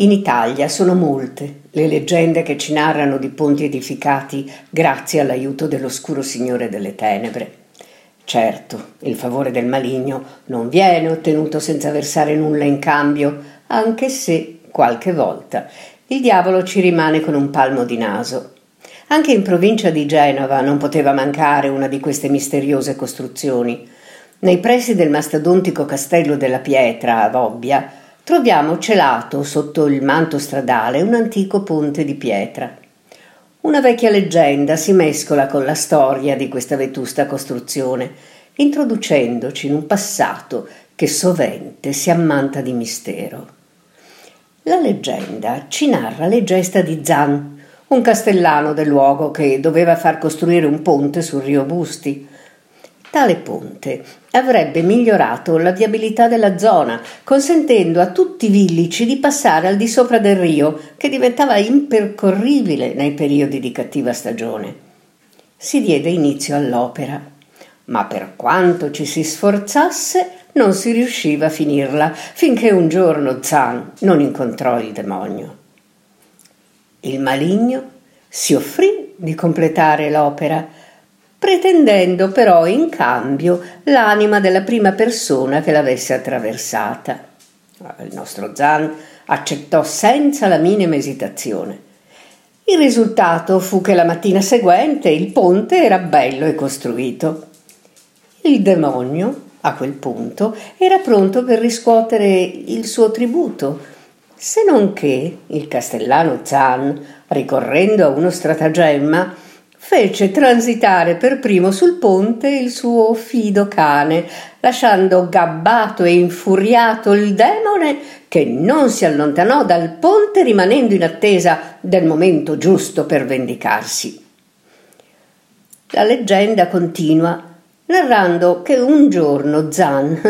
In Italia sono molte le leggende che ci narrano di ponti edificati grazie all'aiuto dell'oscuro Signore delle Tenebre. Certo, il favore del maligno non viene ottenuto senza versare nulla in cambio, anche se, qualche volta, il diavolo ci rimane con un palmo di naso. Anche in provincia di Genova non poteva mancare una di queste misteriose costruzioni. Nei pressi del mastodontico castello della Pietra a Bobbia troviamo celato sotto il manto stradale un antico ponte di pietra. Una vecchia leggenda si mescola con la storia di questa vetusta costruzione, introducendoci in un passato che sovente si ammanta di mistero. La leggenda ci narra le gesta di Zan, un castellano del luogo che doveva far costruire un ponte sul rio Busti, Tale ponte avrebbe migliorato la viabilità della zona, consentendo a tutti i villici di passare al di sopra del rio, che diventava impercorribile nei periodi di cattiva stagione. Si diede inizio all'opera, ma per quanto ci si sforzasse non si riusciva a finirla, finché un giorno Zan non incontrò il demonio. Il maligno si offrì di completare l'opera, pretendendo però in cambio l'anima della prima persona che l'avesse attraversata. Il nostro Zan accettò senza la minima esitazione. Il risultato fu che la mattina seguente il ponte era bello e costruito. Il demonio, a quel punto, era pronto per riscuotere il suo tributo, se non che il castellano Zan, ricorrendo a uno stratagemma, fece transitare per primo sul ponte il suo fido cane, lasciando gabbato e infuriato il demone che non si allontanò dal ponte rimanendo in attesa del momento giusto per vendicarsi. La leggenda continua narrando che un giorno Zan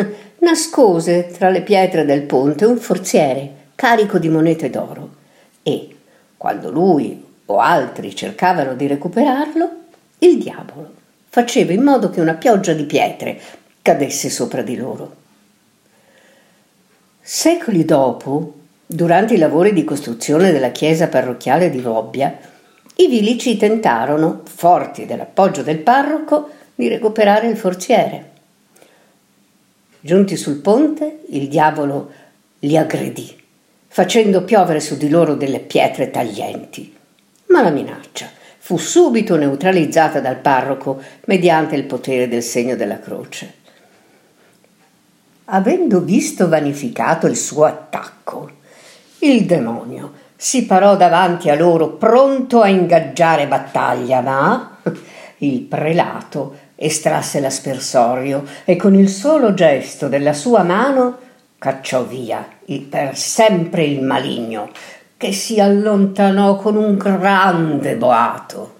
nascose tra le pietre del ponte un forziere carico di monete d'oro e, quando lui o altri cercavano di recuperarlo, il diavolo faceva in modo che una pioggia di pietre cadesse sopra di loro. Secoli dopo, durante i lavori di costruzione della chiesa parrocchiale di Vobbia, i vilici tentarono, forti dell'appoggio del parroco, di recuperare il forziere. Giunti sul ponte, il diavolo li aggredì, facendo piovere su di loro delle pietre taglienti ma la minaccia fu subito neutralizzata dal parroco mediante il potere del segno della croce. Avendo visto vanificato il suo attacco, il demonio si parò davanti a loro pronto a ingaggiare battaglia, ma il prelato estrasse l'aspersorio e con il solo gesto della sua mano cacciò via per sempre il maligno che si allontanò con un grande boato.